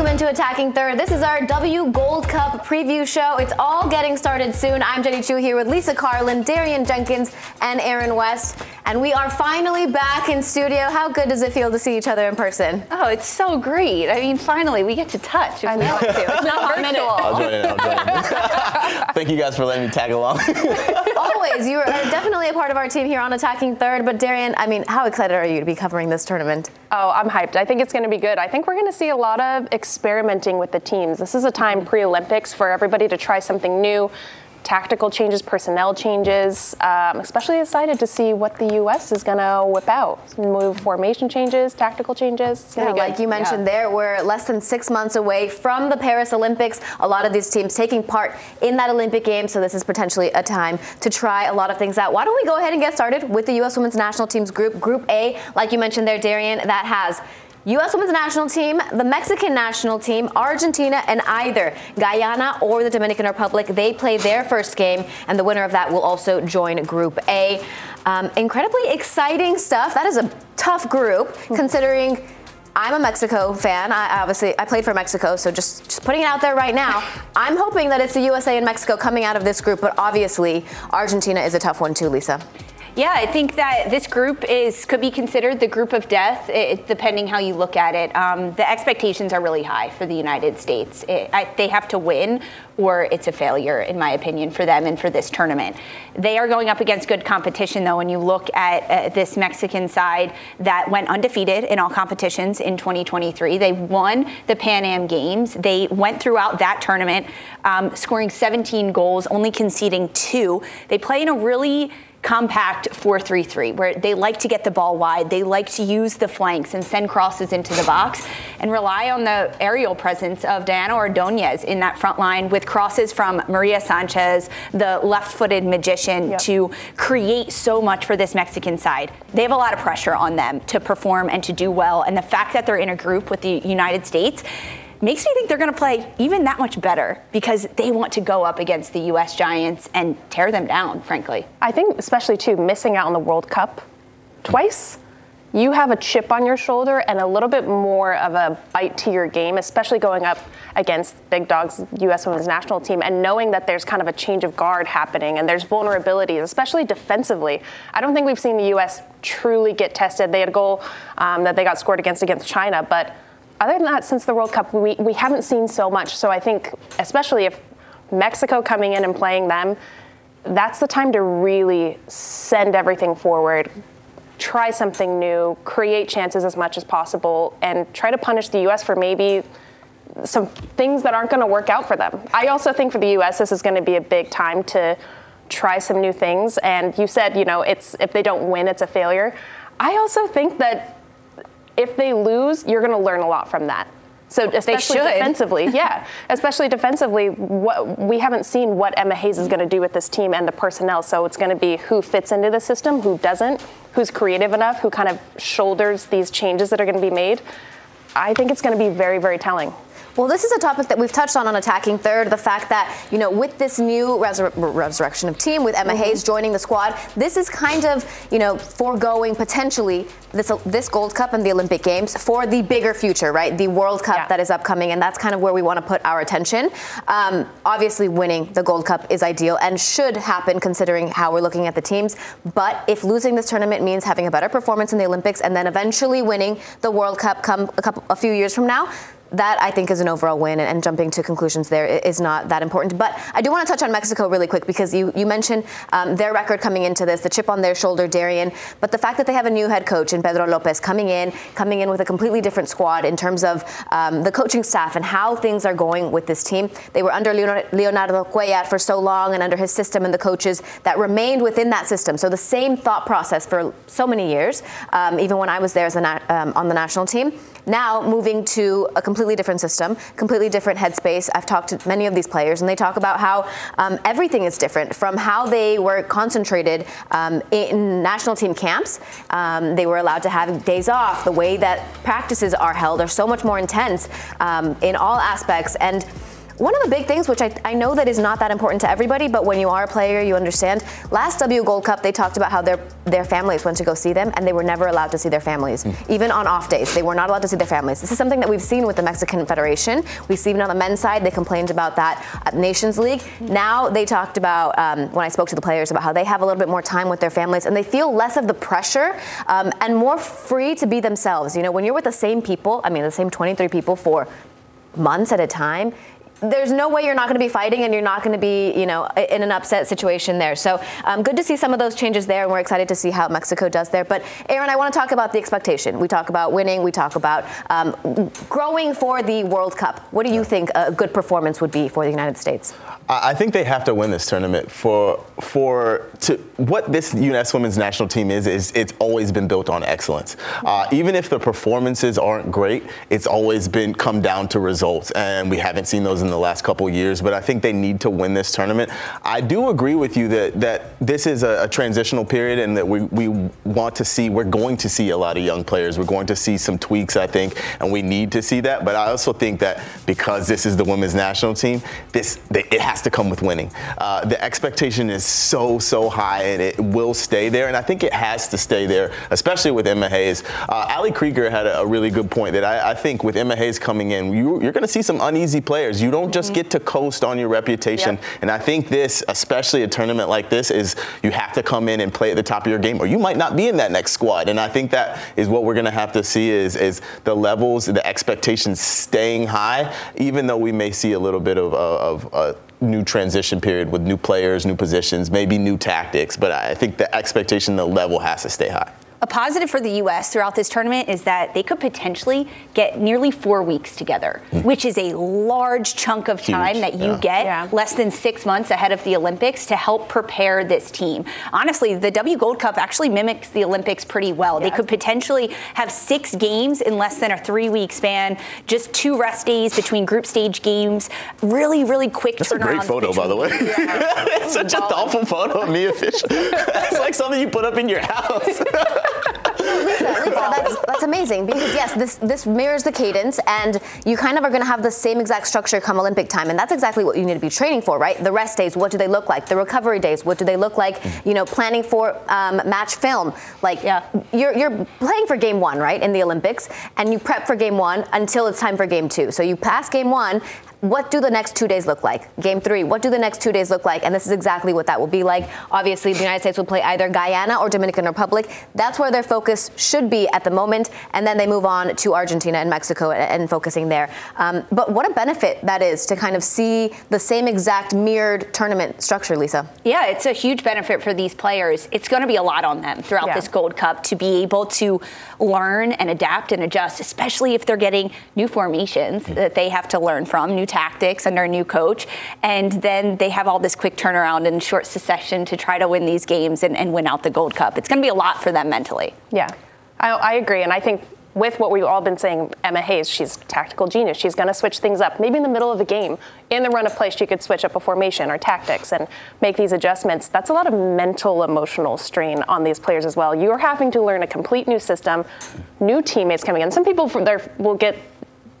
Welcome into Attacking Third. This is our W Gold Cup preview show. It's all getting started soon. I'm Jenny Chiu here with Lisa Carlin, Darian Jenkins, and Aaron West. And we are finally back in studio. How good does it feel to see each other in person? Oh, it's so great. I mean, finally, we get to touch if I we know. want to. It's not virtual. I'll join in. I'll join in. Thank you guys for letting me tag along. Always. You are definitely a part of our team here on Attacking Third. But Darian, I mean, how excited are you to be covering this tournament? Oh, I'm hyped. I think it's going to be good. I think we're going to see a lot of experimenting with the teams. This is a time pre Olympics for everybody to try something new. Tactical changes, personnel changes. Um, especially excited to see what the U.S. is going to whip out. Move formation changes, tactical changes. Yeah, like you mentioned there, we're less than six months away from the Paris Olympics. A lot of these teams taking part in that Olympic game, so this is potentially a time to try a lot of things out. Why don't we go ahead and get started with the U.S. Women's National Team's group, Group A, like you mentioned there, Darian, that has U.S. Women's National Team, the Mexican National Team, Argentina, and either Guyana or the Dominican Republic. They play their first game, and the winner of that will also join Group A. Um, incredibly exciting stuff. That is a tough group, considering. I'm a Mexico fan. I I obviously I played for Mexico, so just, just putting it out there right now. I'm hoping that it's the USA and Mexico coming out of this group, but obviously Argentina is a tough one too, Lisa. Yeah, I think that this group is could be considered the group of death, it, depending how you look at it. Um, the expectations are really high for the United States. It, I, they have to win, or it's a failure, in my opinion, for them and for this tournament. They are going up against good competition, though. When you look at uh, this Mexican side that went undefeated in all competitions in 2023, they won the Pan Am Games. They went throughout that tournament, um, scoring 17 goals, only conceding two. They play in a really compact 4-3-3 where they like to get the ball wide. They like to use the flanks and send crosses into the box and rely on the aerial presence of Diana Ordonez in that front line with crosses from Maria Sanchez the left-footed magician to create so much for this Mexican side. They have a lot of pressure on them to perform and to do well. And the fact that they're in a group with the United States makes me think they're going to play even that much better because they want to go up against the U.S. Giants and tear them down, frankly. I think, especially too, missing out on the World Cup twice, you have a chip on your shoulder and a little bit more of a bite to your game, especially going up against big dogs, U.S. Women's National Team, and knowing that there's kind of a change of guard happening and there's vulnerabilities, especially defensively. I don't think we've seen the U.S. truly get tested. They had a goal um, that they got scored against against China, but other than that, since the World Cup, we, we haven't seen so much. So I think, especially if Mexico coming in and playing them, that's the time to really send everything forward, try something new, create chances as much as possible, and try to punish the U.S. for maybe some things that aren't going to work out for them. I also think for the U.S., this is going to be a big time to try some new things. And you said, you know, it's if they don't win, it's a failure. I also think that if they lose, you're going to learn a lot from that. So especially should. defensively, yeah, especially defensively, what we haven't seen what Emma Hayes is going to do with this team and the personnel. So it's going to be who fits into the system, who doesn't, who's creative enough, who kind of shoulders these changes that are going to be made. I think it's going to be very, very telling. Well, this is a topic that we've touched on on attacking third. The fact that you know, with this new resur- resurrection of team, with Emma mm-hmm. Hayes joining the squad, this is kind of you know foregoing potentially this this Gold Cup and the Olympic Games for the bigger future, right? The World Cup yeah. that is upcoming, and that's kind of where we want to put our attention. Um, obviously, winning the Gold Cup is ideal and should happen considering how we're looking at the teams. But if losing this tournament means having a better performance in the Olympics and then eventually winning the World Cup come a couple a few years from now, that I think is an overall win, and, jumping to conclusions there is not that important. But I do want to touch on Mexico really quick because you, you mentioned um, their record coming into this, the chip on their shoulder, Darian, but the fact that they have a new head coach in Pedro Lopez coming in, coming in with a completely different squad in terms of um, the coaching staff and how things are going with this team. They were under Leonardo Cuellar for so long and under his system and the coaches that remained within that system. So the same thought process for so many years, um, even when I was there as a, um, on the national team. Now moving to a completely different system, completely different headspace. I've talked to many of these players, and they talk about how um, everything is different from how they were concentrated um, in national team camps. Um, they were allowed to have days off. The way that practices are held are so much more intense um, in all aspects, and one of the big things, which I, I know that is not that important to everybody, but when you are a player, you understand. Last W Gold Cup, they talked about how their their families went to go see them, and they were never allowed to see their families, mm. even on off days. They were not allowed to see their families. This is something that we've seen with the Mexican Federation. We've seen on the men's side, they complained about that at Nations League. Now they talked about um, when I spoke to the players about how they have a little bit more time with their families, and they feel less of the pressure um, and more free to be themselves. You know, when you're with the same people, I mean, the same 23 people for months at a time, there's no way you're not going to be fighting and you're not going to be, you know, in an upset situation there. So um, good to see some of those changes there, and we're excited to see how Mexico does there. But Aaron, I want to talk about the expectation. We talk about winning. We talk about um, growing for the World Cup. What do you think a good performance would be for the United States? I think they have to win this tournament for for to what this U.S. women's national team is is it's always been built on excellence. Uh, even if the performances aren't great, it's always been come down to results, and we haven't seen those in the last couple years. But I think they need to win this tournament. I do agree with you that that this is a, a transitional period, and that we we want to see we're going to see a lot of young players. We're going to see some tweaks, I think, and we need to see that. But I also think that because this is the women's national team, this it has to come with winning. Uh, the expectation is so, so high, and it will stay there. And I think it has to stay there, especially with Emma Hayes. Uh, Ali Krieger had a, a, really good point that I, I, think with Emma Hayes coming in, you, are going to see some uneasy players. You don't just mm-hmm. get to coast on your reputation. Yep. And I think this, especially a tournament like this, is you have to come in and play at the top of your game, or you might not be in that next squad. And I think that is what we're going to have to see is, is the levels, the expectations staying high, even though we may see a little bit of, of, of uh, new transition period with new players, new positions, maybe new tactics, but I think the expectation, the level has to stay high. A positive for the U.S. throughout this tournament is that they could potentially get nearly four weeks together, mm. which is a large chunk of time Huge. that you yeah. get yeah. less than six months ahead of the Olympics to help prepare this team. Honestly, the W Gold Cup actually mimics the Olympics pretty well. Yeah. They could potentially have six games in less than a three week span, just two rest days between group stage games. Really, really quick That's a great photo, by the way. it's such a thoughtful photo of Mia Fishel. That's like something you put up in your house. Lisa, Lisa, that's, that's amazing because yes, this this mirrors the cadence, and you kind of are going to have the same exact structure come Olympic time, and that's exactly what you need to be training for, right? The rest days, what do they look like? The recovery days, what do they look like? You know, planning for um, match film, like yeah. you're you're playing for game one, right, in the Olympics, and you prep for game one until it's time for game two. So you pass game one, what do the next two days look like? Game three, what do the next two days look like? And this is exactly what that will be like. Obviously, the United States will play either Guyana or Dominican Republic. That's where their focus should be at the moment. And then they move on to Argentina and Mexico and, and focusing there. Um, but what a benefit that is to kind of see the same exact mirrored tournament structure, Lisa. Yeah, it's a huge benefit for these players. It's going to be a lot on them throughout yeah. this Gold Cup to be able to learn and adapt and adjust, especially if they're getting new formations that they have to learn from, new tactics under a new coach. And then they have all this quick turnaround and short succession to try to win these games and, and win out the Gold Cup. It's going to be a lot for them mentally. Yeah, I, I agree. And I think with what we've all been saying, Emma Hayes, she's tactical genius. She's going to switch things up. Maybe in the middle of the game, in the run of play, she could switch up a formation or tactics and make these adjustments. That's a lot of mental, emotional strain on these players as well. You're having to learn a complete new system, new teammates coming in. Some people will get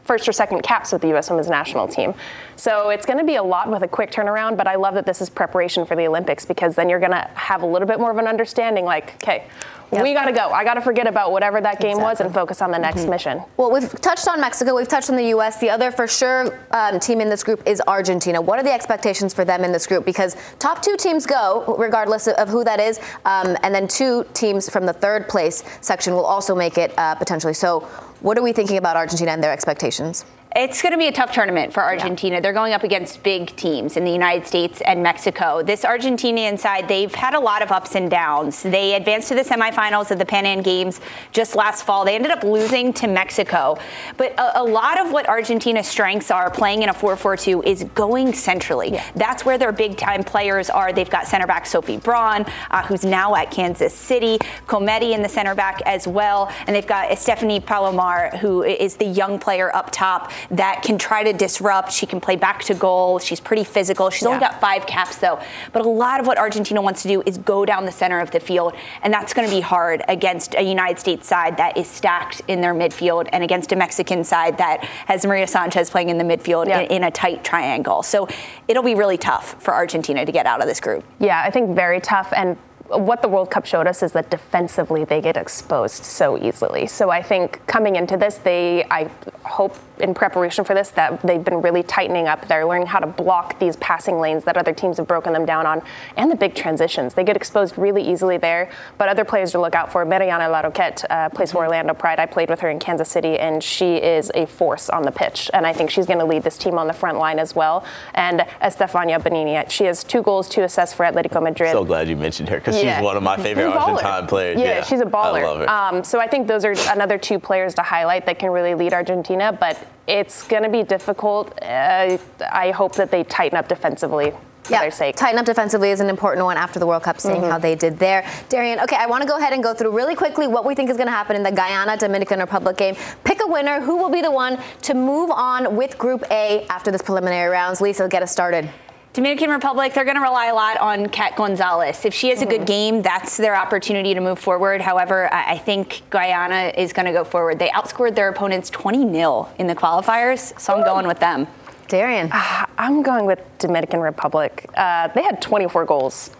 first or second caps with the U.S. women's national team. So it's going to be a lot with a quick turnaround, but I love that this is preparation for the Olympics because then you're going to have a little bit more of an understanding like, okay, Yep. We got to go. I got to forget about whatever that game exactly. was and focus on the next mm-hmm. mission. Well, we've touched on Mexico. We've touched on the U.S. The other, for sure, um, team in this group is Argentina. What are the expectations for them in this group? Because top two teams go, regardless of who that is, um, and then two teams from the third place section will also make it uh, potentially. So, what are we thinking about Argentina and their expectations? It's going to be a tough tournament for Argentina. Yeah. They're going up against big teams in the United States and Mexico. This Argentinian side, they've had a lot of ups and downs. They advanced to the semifinals of the Pan Am Games just last fall. They ended up losing to Mexico. But a, a lot of what Argentina's strengths are playing in a 4 4 2 is going centrally. Yeah. That's where their big time players are. They've got center back Sophie Braun, uh, who's now at Kansas City, Cometti in the center back as well. And they've got Stephanie Palomar, who is the young player up top that can try to disrupt. She can play back to goal. She's pretty physical. She's yeah. only got five caps though. But a lot of what Argentina wants to do is go down the center of the field, and that's going to be hard against a United States side that is stacked in their midfield and against a Mexican side that has Maria Sanchez playing in the midfield yeah. in, in a tight triangle. So it'll be really tough for Argentina to get out of this group. Yeah, I think very tough. And what the World Cup showed us is that defensively they get exposed so easily. So I think coming into this, they I hope in preparation for this that they've been really tightening up. They're learning how to block these passing lanes that other teams have broken them down on, and the big transitions. They get exposed really easily there. But other players to look out for. Mariana Larroquette uh, plays for mm-hmm. Orlando Pride. I played with her in Kansas City, and she is a force on the pitch. And I think she's going to lead this team on the front line as well. And Estefania Banini, she has two goals, two assists for Atletico Madrid. So glad you mentioned her because yeah. she's one of my favorite Argentine players. Yeah, yeah, she's a baller. I love her. Um, so I think those are another two players to highlight that can really lead Argentina. But it's going to be difficult. Uh, I hope that they tighten up defensively. Yeah, tighten up defensively is an important one after the World Cup, seeing mm-hmm. how they did there. Darian, okay, I want to go ahead and go through really quickly what we think is going to happen in the Guyana Dominican Republic game. Pick a winner. Who will be the one to move on with Group A after this preliminary rounds? Lisa, get us started. Dominican Republic, they're going to rely a lot on Kat Gonzalez. If she has a good mm-hmm. game, that's their opportunity to move forward. However, I think Guyana is going to go forward. They outscored their opponents 20 0 in the qualifiers, so I'm going with them. Darian. Uh, I'm going with Dominican Republic. Uh, they had 24 goals.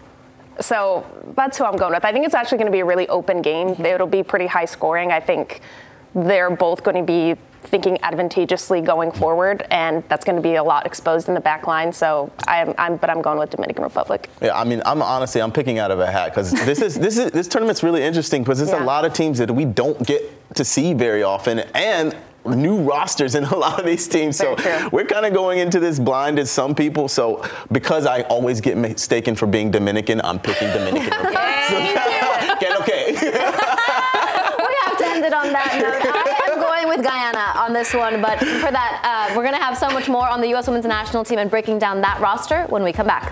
So that's who I'm going with. I think it's actually going to be a really open game. Mm-hmm. It'll be pretty high scoring. I think they're both going to be thinking advantageously going forward, and that's going to be a lot exposed in the back line. So I'm, I'm, but I'm going with Dominican Republic. Yeah, I mean, I'm honestly, I'm picking out of a hat because this is this is this tournament's really interesting because there's yeah. a lot of teams that we don't get to see very often, and new rosters in a lot of these teams. So we're kind of going into this blind as some people. So because I always get mistaken for being Dominican, I'm picking Dominican Republic. yeah, so, okay. we have to end it on that note I am going with Guyana on this one, but for that, uh, we're going to have so much more on the U.S. women's national team and breaking down that roster when we come back.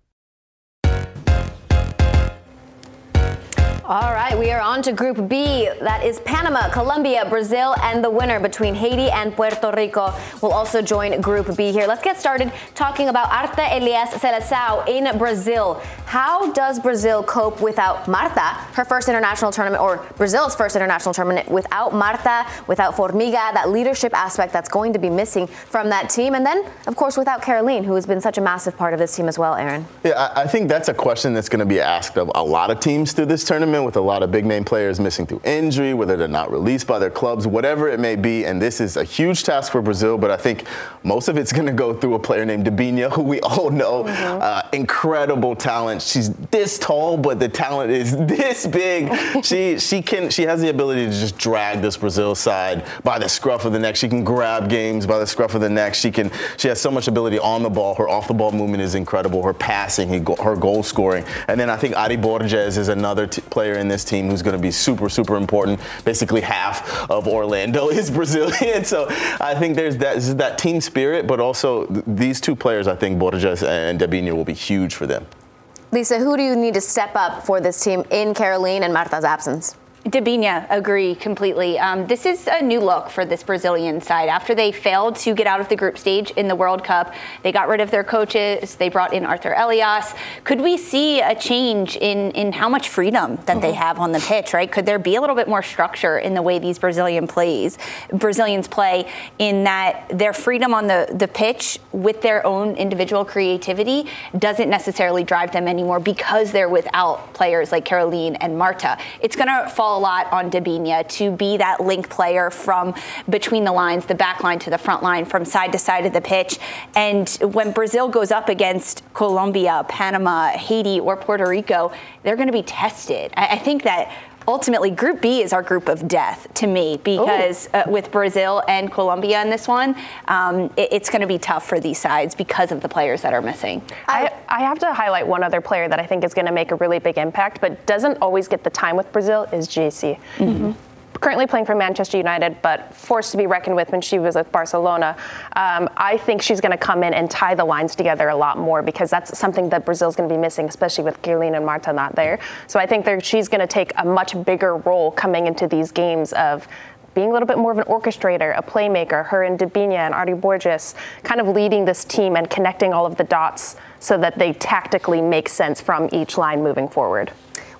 All right, we are on to Group B. That is Panama, Colombia, Brazil, and the winner between Haiti and Puerto Rico will also join Group B here. Let's get started talking about Arthur Elias Seleção in Brazil. How does Brazil cope without Marta, her first international tournament, or Brazil's first international tournament, without Marta, without Formiga, that leadership aspect that's going to be missing from that team, and then, of course, without Caroline, who has been such a massive part of this team as well, Aaron? Yeah, I think that's a question that's going to be asked of a lot of teams through this tournament with a lot of big name players missing through injury, whether they're not released by their clubs, whatever it may be. And this is a huge task for Brazil, but I think most of it's going to go through a player named Debinha, who we all know, mm-hmm. uh, incredible talent. She's this tall, but the talent is this big. she she can she has the ability to just drag this Brazil side by the scruff of the neck. She can grab games by the scruff of the neck. She can she has so much ability on the ball. Her off the ball movement is incredible. Her passing, her goal scoring, and then I think Ari Borges is another t- player player in this team who's going to be super, super important. Basically, half of Orlando is Brazilian. So I think there's that, that team spirit, but also th- these two players, I think Borges and Debinha will be huge for them. Lisa, who do you need to step up for this team in Caroline and Marta's absence? Debinha, agree completely. Um, this is a new look for this Brazilian side. After they failed to get out of the group stage in the World Cup, they got rid of their coaches. They brought in Arthur Elias. Could we see a change in, in how much freedom that mm-hmm. they have on the pitch, right? Could there be a little bit more structure in the way these Brazilian plays, Brazilians play in that their freedom on the, the pitch with their own individual creativity doesn't necessarily drive them anymore because they're without players like Caroline and Marta. It's going to fall a lot on Debinha to be that link player from between the lines, the back line to the front line, from side to side of the pitch. And when Brazil goes up against Colombia, Panama, Haiti, or Puerto Rico, they're going to be tested. I, I think that ultimately group b is our group of death to me because uh, with brazil and colombia in this one um, it, it's going to be tough for these sides because of the players that are missing. I, I have to highlight one other player that i think is going to make a really big impact but doesn't always get the time with brazil is Geyse mm-hmm currently playing for Manchester United, but forced to be reckoned with when she was with Barcelona. Um, I think she's going to come in and tie the lines together a lot more because that's something that Brazil's going to be missing, especially with Caroline and Marta not there. So I think she's going to take a much bigger role coming into these games of being a little bit more of an orchestrator, a playmaker, her and Debinha and Ari Borges, kind of leading this team and connecting all of the dots so that they tactically make sense from each line moving forward.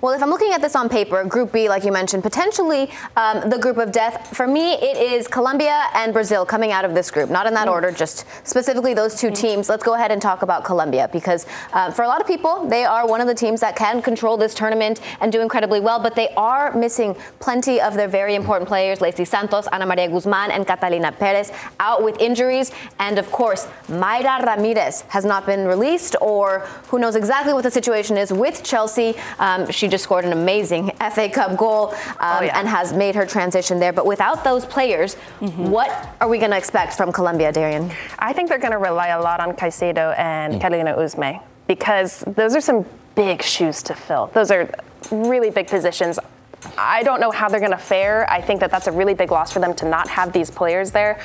Well, if I'm looking at this on paper, Group B, like you mentioned, potentially um, the group of death, for me, it is Colombia and Brazil coming out of this group. Not in that mm. order, just specifically those two mm. teams. Let's go ahead and talk about Colombia because uh, for a lot of people, they are one of the teams that can control this tournament and do incredibly well, but they are missing plenty of their very important players, Leicy Santos, Ana Maria Guzman, and Catalina Perez, out with injuries. And of course, Mayra Ramirez has not been released, or who knows exactly what the situation is with Chelsea. Um, she just scored an amazing FA Cup goal um, oh, yeah. and has made her transition there. But without those players, mm-hmm. what are we going to expect from Colombia, Darian? I think they're going to rely a lot on Caicedo and mm. Carolina Usme because those are some big shoes to fill. Those are really big positions. I don't know how they're going to fare. I think that that's a really big loss for them to not have these players there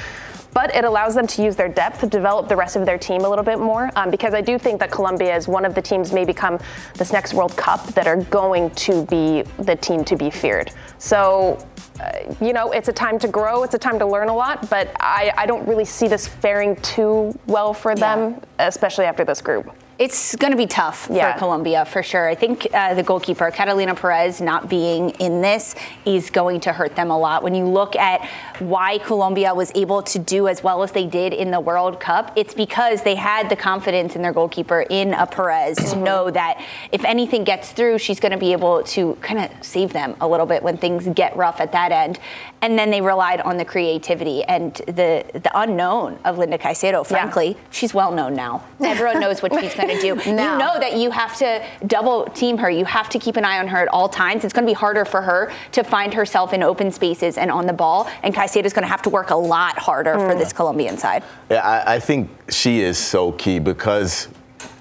but it allows them to use their depth to develop the rest of their team a little bit more. Um, because I do think that Colombia is one of the teams may become this next World Cup that are going to be the team to be feared. So uh, you know, it's a time to grow, it's a time to learn a lot, but I, I don't really see this faring too well for them, yeah. especially after this group. It's going to be tough yeah. for Colombia for sure. I think uh, the goalkeeper, Catalina Perez, not being in this is going to hurt them a lot. When you look at why Colombia was able to do as well as they did in the World Cup, it's because they had the confidence in their goalkeeper, in a Perez, mm-hmm. to know that if anything gets through, she's going to be able to kind of save them a little bit when things get rough at that end. And then they relied on the creativity and the, the unknown of Linda Caicedo. Frankly, yeah. she's well known now. Everyone knows what she's going going to do. no. You know that you have to double team her. You have to keep an eye on her at all times. It's going to be harder for her to find herself in open spaces and on the ball. And Caicedo is going to have to work a lot harder mm. for this Colombian side. Yeah, I, I think she is so key because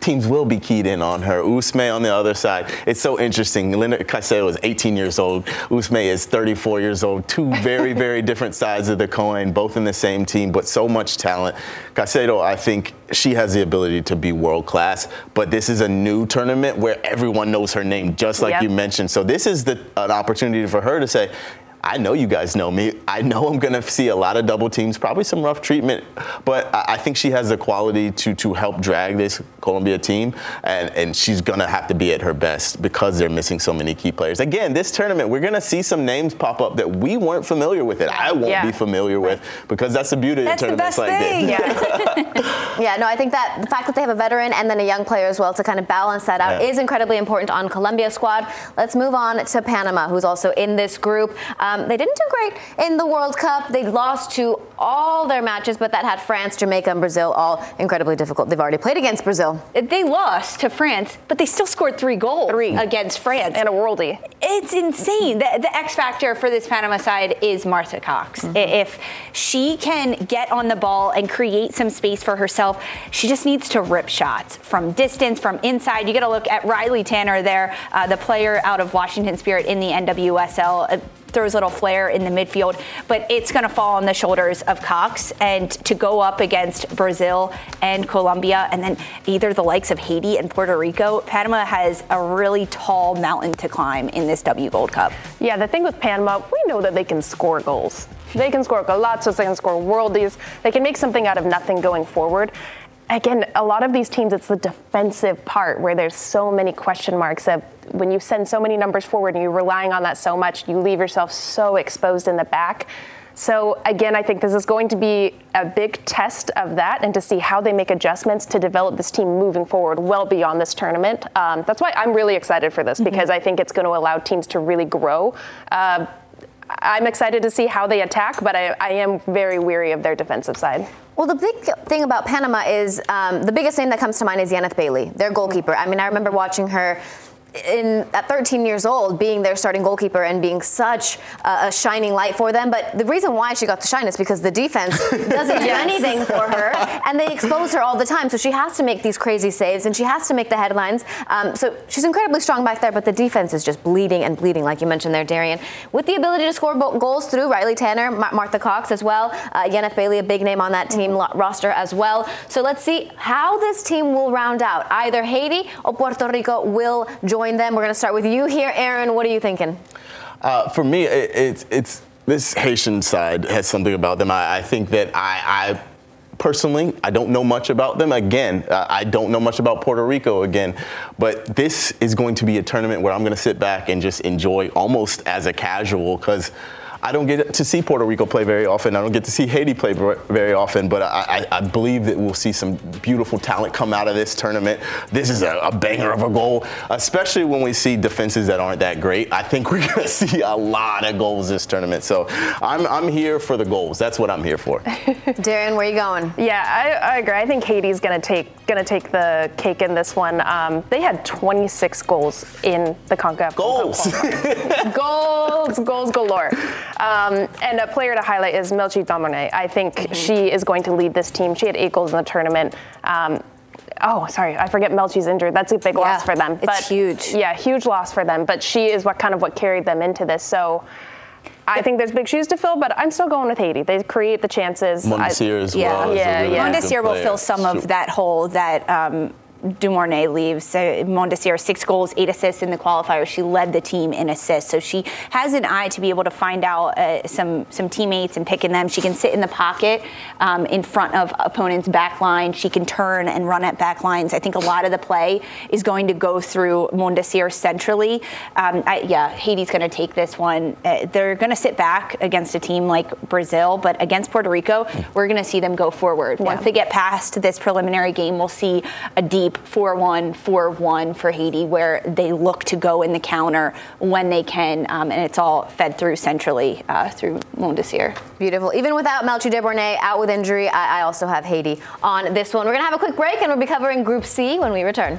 teams will be keyed in on her. Usme on the other side. It's so interesting. Linda Caicedo is 18 years old. Usme is 34 years old. Two very, very different sides of the coin, both in the same team, but so much talent. Caicedo, I think she has the ability to be world class, but this is a new tournament where everyone knows her name, just like Yep. you mentioned. So this is the, an opportunity for her to say, I know you guys know me. I know I'm going to see a lot of double teams, probably some rough treatment, but I, I think she has the quality to to help drag this Colombia team, and, and she's going to have to be at her best because they're missing so many key players. Again, this tournament, we're going to see some names pop up that we weren't familiar with, that I won't Yeah. be familiar with, because that's the beauty That's of the tournaments best like thing. this. Yeah. Yeah, no, I think that the fact that they have a veteran and then a young player as well to kind of balance that out Yeah. is incredibly important on Colombia squad. Let's move on to Panama, who's also in this group. Um, Um, they didn't do great in the World Cup. They lost to all their matches, but that had France, Jamaica, and Brazil all incredibly difficult. They've already played against Brazil. They lost to France, but they still scored three goals Three. against France. and a worldie. It's insane. The, the X factor for this Panama side is Marta Cox. Mm-hmm. I- If she can get on the ball and create some space for herself, she just needs to rip shots from distance, from inside. You got to look at Riley Tanner there, uh, the player out of Washington Spirit in the NWSL. Uh, Throws a little flair in the midfield, but it's going to fall on the shoulders of Cox. And to go up against Brazil and Colombia, and then either the likes of Haiti and Puerto Rico, Panama has a really tall mountain to climb in this W Gold Cup. Yeah, the thing with Panama, we know that they can score goals. They can score golazos, they can score worldies, they can make something out of nothing going forward. Again, a lot of these teams, it's the defensive part where there's so many question marks of when you send so many numbers forward and you're relying on that so much, you leave yourself so exposed in the back. So again, I think this is going to be a big test of that and to see how they make adjustments to develop this team moving forward well beyond this tournament. Um, that's why I'm really excited for this because I think it's going to allow teams to really grow. Uh, I'm excited to see how they attack, but I, I am very weary of their defensive side. Well, the big thing about Panama is um, the biggest name that comes to mind is Yenith Bailey, their goalkeeper. I mean, I remember watching her. In, at 13 years old, being their starting goalkeeper and being such a, a shining light for them. But the reason why she got the shine is because the defense doesn't do anything for her, and they expose her all the time. So she has to make these crazy saves, and she has to make the headlines. Um, so she's incredibly strong back there, but the defense is just bleeding and bleeding, like you mentioned there, Darian. With the ability to score goals through Riley Tanner, Ma- Marta Cox as well, uh, Bailey, a big name on that team lo- roster as well. So let's see how this team will round out. Either Haiti or Puerto Rico will join them. We're going to start with you here, Aaron. What are you thinking? Uh, for me, it, it's it's this Haitian side has something about them. I, I think that I, I personally I don't know much about them. Again, I don't know much about Puerto Rico. Again, but this is going to be a tournament where I'm going to sit back and just enjoy almost as a casual because. I don't get to see Puerto Rico play very often. I don't get to see Haiti play very often, but I, I, I believe that we'll see some beautiful talent come out of this tournament. This is a, a banger of a goal, especially when we see defenses that aren't that great. I think we're going to see a lot of goals this tournament. So I'm, I'm here for the goals. That's what I'm here for. Darian, where are you going? Yeah, I, I agree. I think Haiti's going to take going to take the cake in this one. Um, they had 26 goals in the CONCACAF. Goals. goals, goals galore. Um, and a player to highlight is Melchie Dumornay. I think Mm-hmm. she is going to lead this team. She had eight goals in the tournament. Um, oh, sorry, I forget Melchie's injured. That's a big Yeah, loss for them. it's huge. Yeah, huge loss for them. But she is what kind of what carried them into this. So. I think there's big shoes to fill, but I'm still going with Haiti. They create the chances. I- Mondesir as Yeah. well. is a Yeah, really yeah. good Mondesir will fill some of that hole that um, Dumornay leaves. Uh, six goals, eight assists in the qualifier. She led the team in assists, so she has an eye to be able to find out uh, some some teammates and picking them. She can sit in the pocket um, in front of opponents' back line. She can turn and run at back lines. I think a lot of the play is going to go through Mondesir centrally. Um, I, yeah, Haiti's going to take this one. Uh, they're going to sit back against a team like Brazil, but against Puerto Rico, we're going to see them go forward. Once they get past this preliminary game, we'll see a deep 4 1, 4 1 for Haiti where they look to go in the counter when they can, um, and it's all fed through centrally uh, through Mondesir. Beautiful. Even without Melchie Dumornay out with injury, I, I also have Haiti on this one. We're going to have a quick break and we'll be covering Group C when we return.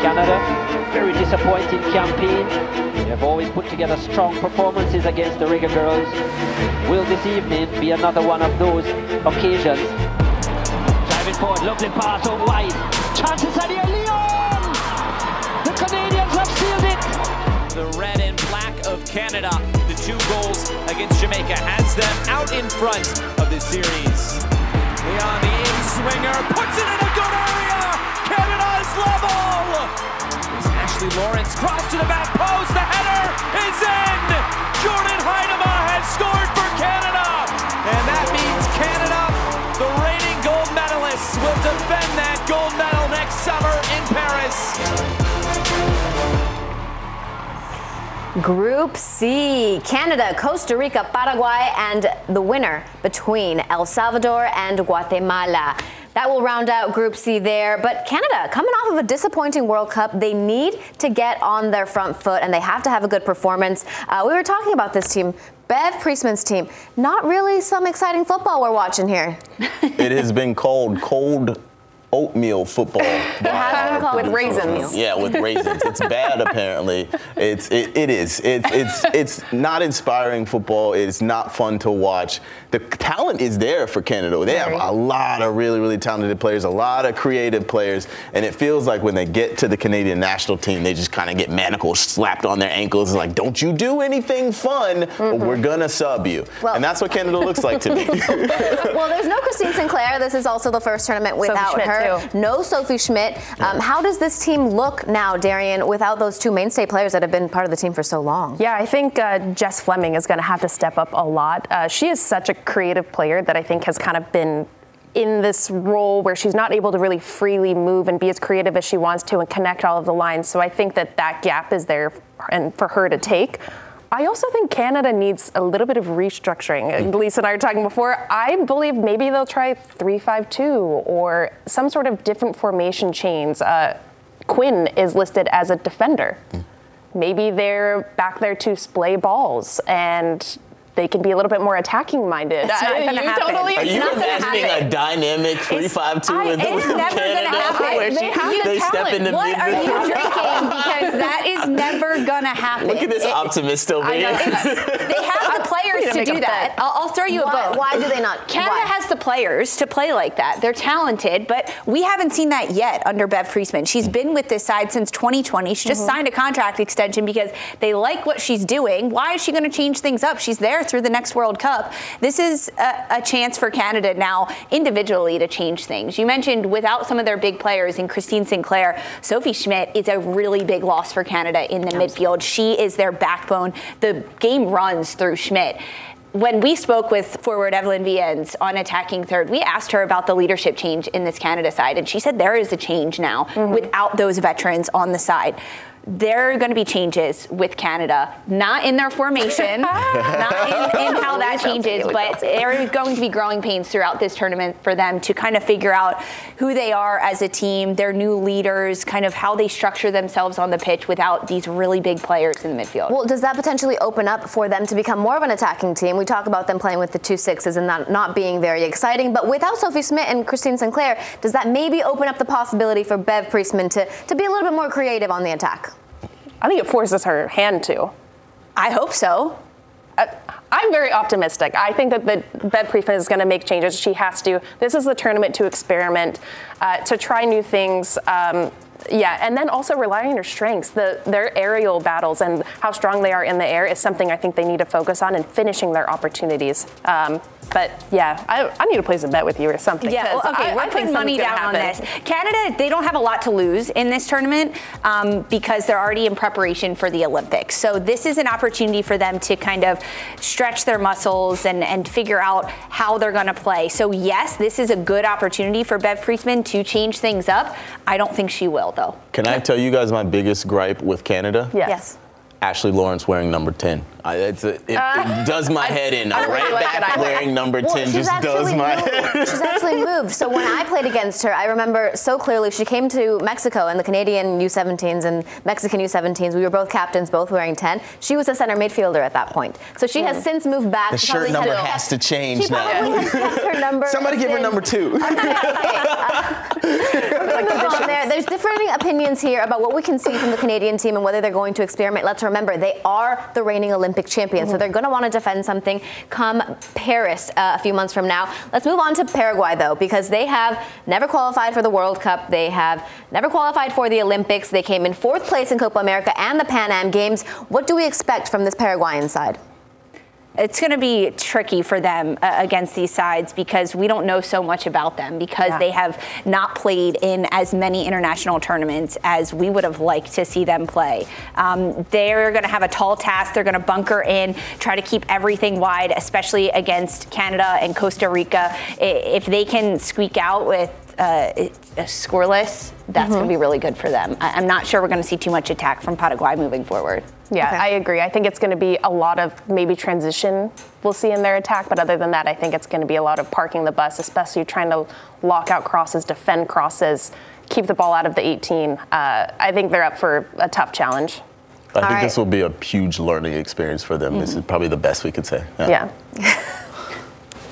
Canada, very disappointing campaign. They have always put together strong performances against the Reggae Girlz. Will this evening be another one of those occasions? Driving forward, lovely pass out wide. Chances at here, Leon! The Canadians have sealed it! The red and black of Canada, the two goals against Jamaica, has them out in front of the series. Leon, the in-swinger, puts it in a good area! Level! It's Ashley Lawrence cross to the back post, the header is in! Jordyn Huitema has scored for Canada! And that means Canada, the reigning gold medalists, will defend that gold medal next summer in Paris. Group C Canada, Costa Rica, Paraguay, and the winner between El Salvador and Guatemala. That will round out Group C there. But Canada, coming off of a disappointing World Cup, they need to get on their front foot and they have to have a good performance. Uh, we were talking about this team. Bev Priestman's team. Not really some exciting football we're watching here. it has been called cold oatmeal football. with raisins. Yeah, with raisins. It's bad apparently. It's it, it is. It's it's it's not inspiring football. It's not fun to watch. The talent is there for Canada. They have a lot of really really talented players, a lot of creative players, and it feels like when they get to the Canadian national team, they just kind of get manacles slapped on their ankles. It's like, don't you do anything fun, mm-hmm. we're gonna sub you. Well, and that's what Canada looks like to me. well, there's no Christine Sinclair. This is also the first tournament without her. Too. No Sophie Schmidt. Um, how does this team look now, Darian, without those two mainstay players that have been part of the team for so long? Yeah, I think uh, Jess Fleming is going to have to step up a lot. Uh, she is such a creative player that I think has kind of been in this role where she's not able to really freely move and be as creative as she wants to and connect all of the lines. So I think that that gap is there and for her to take. I also think Canada needs a little bit of restructuring. Lisa and I were talking before. I believe maybe they'll try 3-5-2 or some sort of different formation chains. Uh, Quinn is listed as a defender. Mm. Maybe they're back there to splay balls and they can be a little bit more attacking minded. It's not going to happen. Totally, Are you imagining a dynamic three-five-two with it's never Canada happen. where they, she, they step into What mid- are you drinking? Because that is never going to happen. Look at this It- optimist over here. they have the players to do that. I'll, I'll throw you Why, a bone. why do they not? Canada why? has the players to play like that. They're talented, but we haven't seen that yet under Bev Priestman. She's been with this side since 2020. She just mm-hmm. signed a contract extension because they like what she's doing. Why is she going to change things up? She's there through the next World Cup. This is a, a chance for Canada now individually to change things. You mentioned without some of their big players in Christine Sinclair, Sophie Schmidt is a really big loss for Canada in the midfield. She is their backbone. The game runs through Schmidt when we spoke with forward Evelyne Viens on attacking third, we asked her about the leadership change in this Canada side, and she said there is a change now mm-hmm. without those veterans on the side. There are going to be changes with Canada, not in their formation, not in, in how that changes, but there are going to be growing pains throughout this tournament for them to kind of figure out who they are as a team, their new leaders, kind of how they structure themselves on the pitch without these really big players in the midfield. Well, does that potentially open up for them to become more of an attacking team? We talk about them playing with the two sixes and that not being very exciting, but without Sophie Schmidt and Christine Sinclair, does that maybe open up the possibility for Bev Priestman to, to be a little bit more creative on the attack? I think it forces her hand to. I hope so. Uh, I'm very optimistic. I think that the Bev Priestman is going to make changes. She has to. This is the tournament to experiment, uh, to try new things. Um, Yeah, and then also relying on your strengths. The, their aerial battles and how strong they are in the air is something I think they need to focus on and finishing their opportunities. Um, but yeah, I, I, need to place a bet with you or something. Yeah, well, okay, I, we're I putting money down on this. Canada, they don't have a lot to lose in this tournament um, because they're already in preparation for the Olympics. So this is an opportunity for them to kind of stretch their muscles and, and figure out how they're going to play. So yes, this is a good opportunity for Bev Priestman to change things up. I don't think she will though. Can I tell you guys my biggest gripe with Canada? Yes. yes. Ashley Lawrence wearing number 10. I, a, it, uh, it, does my head in. I, right back wearing number well, 10 just does my moved. head. She's actually moved. So when I played against her, I remember so clearly she came to Mexico and the Canadian U17s and Mexican U17s. We were both captains, both wearing 10. She was a center midfielder at that point. So she mm. has hmm. since moved back. The shirt number has, has to change she now. Probably has kept her number. Somebody give her number two. Okay, okay. Uh, there. There's differing opinions here about what we can see from the Canadian team and whether they're going to experiment. Let's remember they are the reigning Olympic champions, mm-hmm. so they're going to want to defend something come Paris uh, a few months from now. Let's move on to Paraguay though, because they have never qualified for the World Cup. They have never qualified for the Olympics. They came in fourth place in Copa America and the Pan Am Games. What do we expect from this Paraguayan side? It's going to be tricky for them uh, against these sides because we don't know so much about them because yeah. they have not played in as many international tournaments as we would have liked to see them play. Um, they're going to have a tall task. They're going to bunker in, try to keep everything wide, especially against Canada and Costa Rica. If they can squeak out with uh, scoreless, that's mm-hmm. going to be really good for them. I- am not sure we're going to see too much attack from Paraguay moving forward. Yeah, okay. I agree. I think it's going to be a lot of maybe transition we'll see in their attack, but other than that, I think it's going to be a lot of parking the bus, especially trying to lock out crosses, defend crosses, keep the ball out of the 18. Uh, I think they're up for a tough challenge. I All think right. this will be a huge learning experience for them. Mm-hmm. This is probably the best we could say. Yeah. yeah.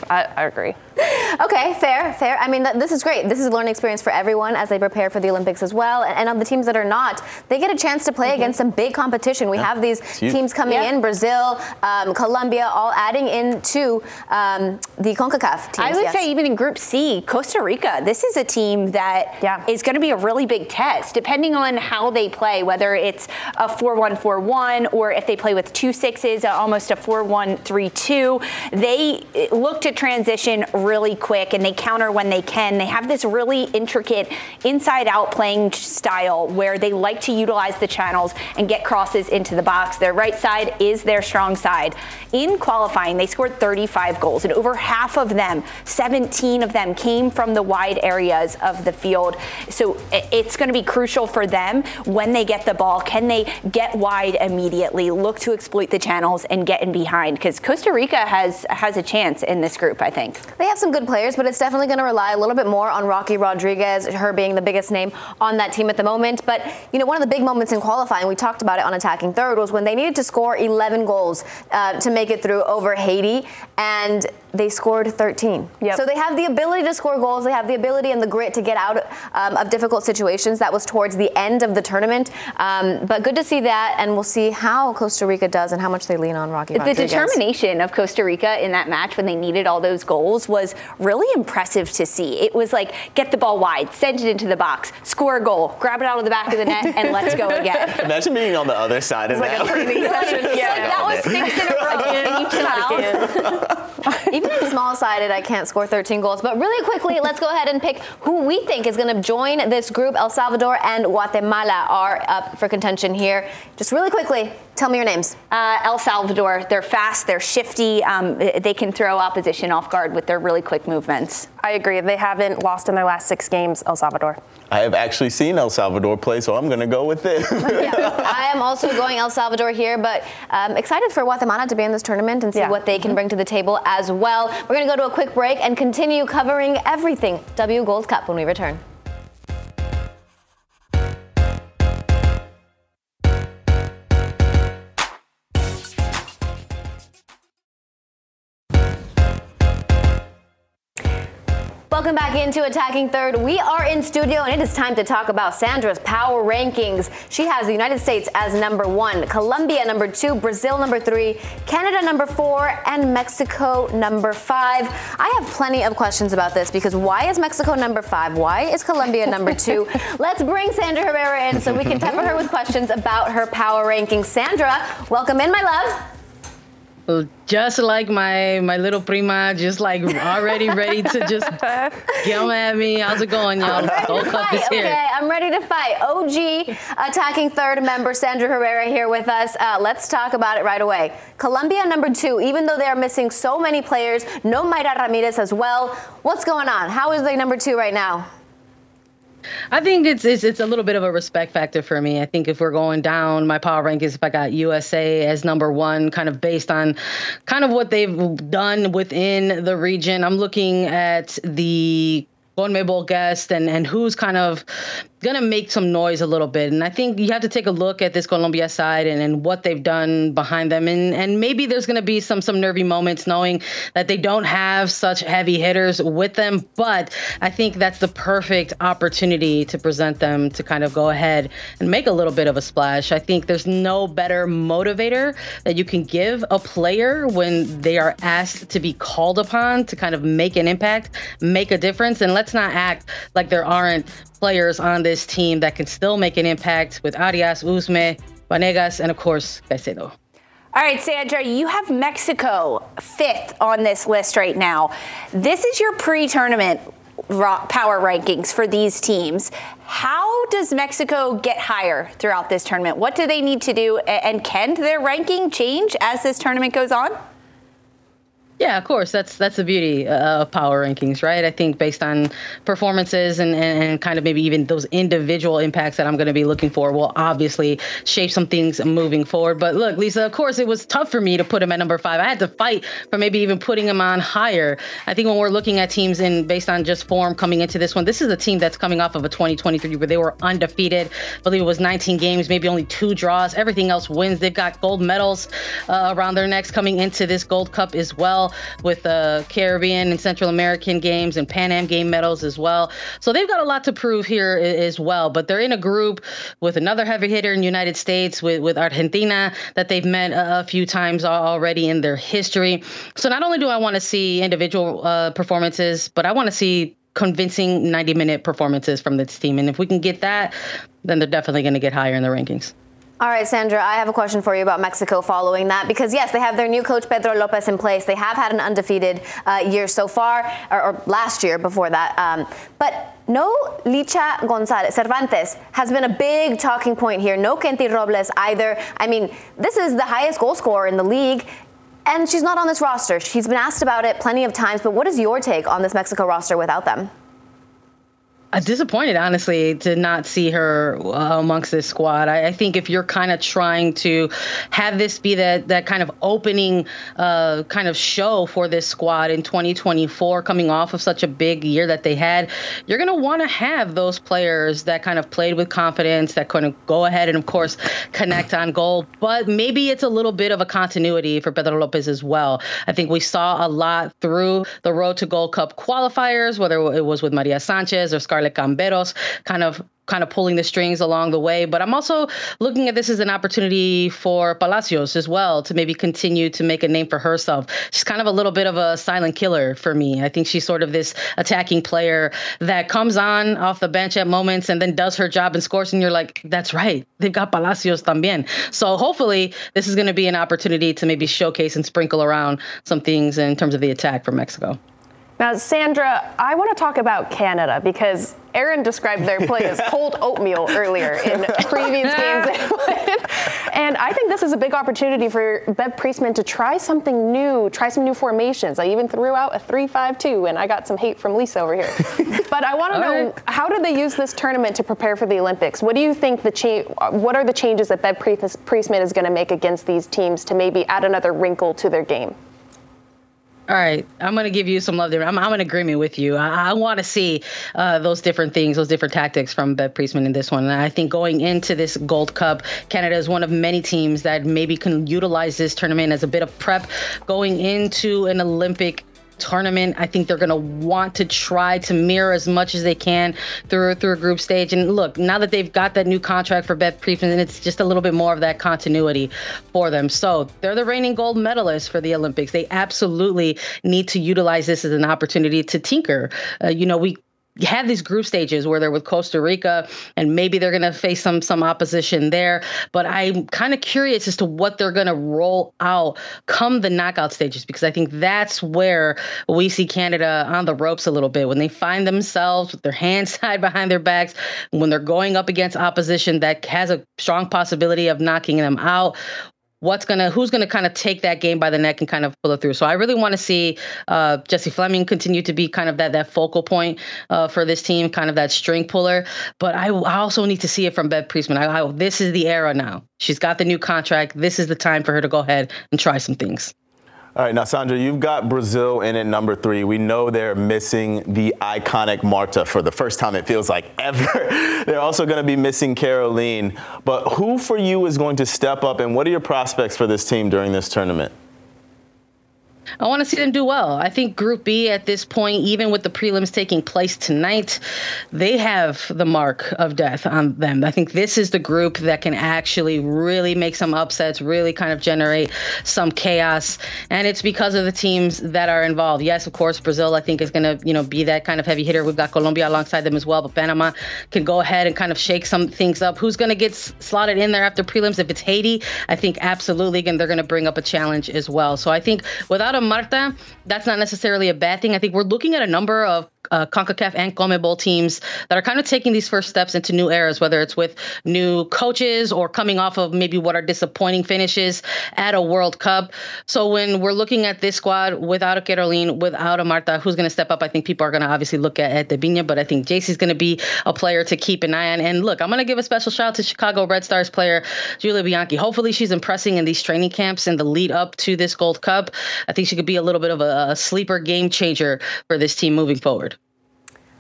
I, I agree. Okay, fair, fair. I mean, th- this is great. This is a learning experience for everyone as they prepare for the Olympics as well. And, and on the teams that are not, they get a chance to play mm-hmm. against some big competition. We yeah. have these teams coming yeah. in, Brazil, um, Colombia, all adding into um, the CONCACAF teams. I would yes. say even in Group C, Costa Rica, this is a team that yeah. is going to be a really big test, depending on how they play, whether it's a 4-1-4-1 or if they play with two sixes, almost a 4-1-3-2. They look to transition really quick and they counter when they can. They have this really intricate inside out playing style where they like to utilize the channels and get crosses into the box. Their right side is their strong side. In qualifying, they scored 35 goals and over half of them, 17 of them came from the wide areas of the field. So it's going to be crucial for them when they get the ball. Can they get wide immediately, look to exploit the channels and get in behind? Because Costa Rica has has a chance in this group, I think. They have some good players, but it's definitely going to rely a little bit more on Rocky Rodriguez, her being the biggest name on that team at the moment. But, you know, one of the big moments in qualifying, we talked about it on Attacking Third, was when they needed to score 11 goals uh, to make it through over Haiti. And they scored 13. Yep. So they have the ability to score goals. They have the ability and the grit to get out um, of difficult situations. That was towards the end of the tournament. Um, but good to see that, and we'll see how Costa Rica does and how much they lean on Rocky The Rodriguez. determination of Costa Rica in that match when they needed all those goals was really impressive to see. It was like get the ball wide, send it into the box, score a goal, grab it out of the back of the net, and let's go again. Imagine being on the other side of that. Like a training session. Yeah, like, that was six in a row. Can you chill out? Even in small-sided, I can't score 13 goals. But really quickly, let's go ahead and pick who we think is going to join this group. El Salvador and Guatemala are up for contention here. Just really quickly, Tell me your names. Uh, El Salvador. They're fast. They're shifty. Um, they can throw opposition off guard with their really quick movements. I agree. They haven't lost in their last six games. El Salvador. I have actually seen El Salvador play, so I'm going to go with it. yeah, I am also going El Salvador here, but um, excited for Guatemala to be in this tournament and see yeah. what they can bring to the table as well. We're going to go to a quick break and continue covering everything W Gold Cup when we return. Welcome back into Attacking Third. We are in studio and it is time to talk about Sandra's power rankings. She has the United States as number one, Colombia number two, Brazil number three, Canada number four, and Mexico number five. I have plenty of questions about this because why is Mexico number five? Why is Colombia number two? Let's bring Sandra Herrera in so we can pepper her with questions about her power rankings. Sandra, welcome in, my love just like my my little prima, just like already ready to just come at me. How's it going, y'all? Gold Cup is here. Okay, I'm ready to fight. OG attacking third member Sandra Herrera here with us. Uh, let's talk about it right away. Colombia number two, even though they are missing so many players, no Mayra Ramirez as well. What's going on? How is they number two right now? I think it's, it's it's a little bit of a respect factor for me. I think if we're going down my power rankings, if I got USA as number one, kind of based on kind of what they've done within the region, I'm looking at the CONMEBOL guest and and who's kind of going to make some noise a little bit. And I think you have to take a look at this Colombia side and, and what they've done behind them. And and maybe there's going to be some some nervy moments knowing that they don't have such heavy hitters with them. But I think that's the perfect opportunity to present them to kind of go ahead and make a little bit of a splash. I think there's no better motivator that you can give a player when they are asked to be called upon to kind of make an impact, make a difference. And let's not act like there aren't players on this team that can still make an impact with Arias, Usme, Vanegas, and of course, Caicedo. All right, Sandra, you have Mexico fifth on this list right now. This is your pre tournament power rankings for these teams. How does Mexico get higher throughout this tournament? What do they need to do? And can their ranking change as this tournament goes on? Yeah, of course. That's that's the beauty uh, of power rankings, right? I think based on performances and, and, and kind of maybe even those individual impacts that I'm going to be looking for will obviously shape some things moving forward. But look, Lisa, of course, it was tough for me to put him at number five. I had to fight for maybe even putting him on higher. I think when we're looking at teams in based on just form coming into this one, this is a team that's coming off of a 2023 where they were undefeated. I believe it was 19 games, maybe only two draws. Everything else wins. They've got gold medals uh, around their necks coming into this Gold Cup as well with the Caribbean and Central American games and Pan Am game medals as well. So they've got a lot to prove here as well. But they're in a group with another heavy hitter in the United States with, with Argentina that they've met a, a few times already in their history. So not only do I want to see individual uh, performances, but I want to see convincing 90 minute performances from this team. And if we can get that, then they're definitely going to get higher in the rankings. All right, Sandra, I have a question for you about Mexico following that because, yes, they have their new coach, Pedro Lopez, in place. They have had an undefeated uh, year so far, or, or, last year before that. Um, but no Licha Gonzalez, Cervantes has been a big talking point here. No Kenti Robles either. I mean, this is the highest goal scorer in the league. And she's not on this roster. She's been asked about it plenty of times, but what is your take on this Mexico roster without them? I'm disappointed, honestly, to not see her uh, amongst this squad. I, I, think if you're kind of trying to have this be that that kind of opening uh, kind of show for this squad in 2024, coming off of such a big year that they had, you're going to want to have those players that kind of played with confidence, that kind of go ahead and, of course, connect on goal. But maybe it's a little bit of a continuity for Pedro Lopez as well. I think we saw a lot through the Road to Gold Cup qualifiers, whether it was with Maria Sanchez or Scarlett Camberos, kind of kind of pulling the strings along the way. But I'm also looking at this as an opportunity for Palacios as well to maybe continue to make a name for herself. She's kind of a little bit of a silent killer for me. I think she's sort of this attacking player that comes on off the bench at moments and then does her job and scores. And you're like, that's right. They've got Palacios también. So hopefully this is going to be an opportunity to maybe showcase and sprinkle around some things in terms of the attack for Mexico. Now, Sandra, I want to talk about Canada because Aaron described their play as cold oatmeal earlier in previous games. and I think this is a big opportunity for Bev Priestman to try something new, try some new formations. I even threw out a 3-5-2, and I got some hate from Lisa over here. but I want to know right. how did they use this tournament to prepare for the Olympics? What do you think the cha- what are the changes that Bev Priestman is going to make against these teams to maybe add another wrinkle to their game? All right, I'm going to give you some love there. I'm, I'm in agreement with you. I, I want to see uh, those different things, those different tactics from Bev Priestman in this one. And I think going into this Gold Cup, Canada is one of many teams that maybe can utilize this tournament as a bit of prep going into an Olympic tournament. I think they're going to want to try to mirror as much as they can through through a group stage. And look, now that they've got that new contract for Bev Priestman, it's just a little bit more of that continuity for them. So they're the reigning gold medalists for the Olympics. They absolutely need to utilize this as an opportunity to tinker. Uh, you know, we have these group stages where they're with Costa Rica and maybe they're going to face some some opposition there. But I'm kind of curious as to what they're going to roll out come the knockout stages because I think that's where we see Canada on the ropes a little bit when they find themselves with their hands tied behind their backs when they're going up against opposition that has a strong possibility of knocking them out what's gonna who's gonna kind of take that game by the neck and kind of pull it through. So I really want to see uh, Jessie Fleming continue to be kind of that that focal point uh, for this team, kind of that string puller. But I, I also need to see it from Bev Priestman. I, I, this is the era now. She's got the new contract. This is the time for her to go ahead and try some things. All right, now Sandra, you've got Brazil in at number three. We know they're missing the iconic Marta for the first time it feels like ever. they're also going to be missing Caroline. But who for you is going to step up, and what are your prospects for this team during this tournament? I want to see them do well. I think Group B at this point, even with the prelims taking place tonight, they have the mark of death on them. I think this is the group that can actually really make some upsets, really kind of generate some chaos. And it's because of the teams that are involved. Yes, of course, Brazil, I think, is going to, you know, be that kind of heavy hitter. We've got Colombia alongside them as well, but Panama can go ahead and kind of shake some things up. Who's going to get slotted in there after prelims? If it's Haiti, I think absolutely, and they're going to bring up a challenge as well. So I think without Marta, that's not necessarily a bad thing. I think we're looking at a number of uh, CONCACAF and CONMEBOL teams that are kind of taking these first steps into new eras, whether it's with new coaches or coming off of maybe what are disappointing finishes at a World Cup. So when we're looking at this squad without a Caroline, without a Marta, who's going to step up? I think people are going to obviously look at, at Debinha, but I think Geyse's going to be a player to keep an eye on. And look, I'm going to give a special shout out to Chicago Red Stars player Julia Bianchi. Hopefully she's impressing in these training camps and the lead up to this Gold Cup. I think she could be a little bit of a, a sleeper game changer for this team moving forward.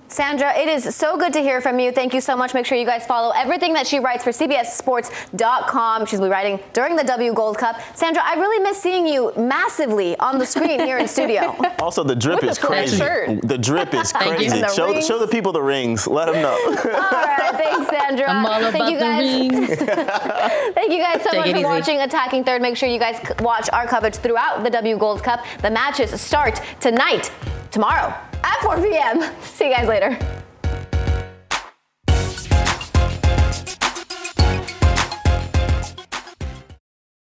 Sandra, it is so good to hear from you. Thank you so much. Make sure you guys follow everything that she writes for CBSSports.com. She's be writing during the W Gold Cup. Sandra, I really miss seeing you massively on the screen here in studio. Also, the drip is crazy. The drip is crazy. The show, show, the people the rings. Let them know. all right, thanks, Sandra. I'm all Thank you guys. Thank you guys so Take much for easy. watching Attacking Third. Make sure you guys watch our coverage throughout the W Gold Cup. The matches start tonight, tomorrow at 4 p.m. See you guys later.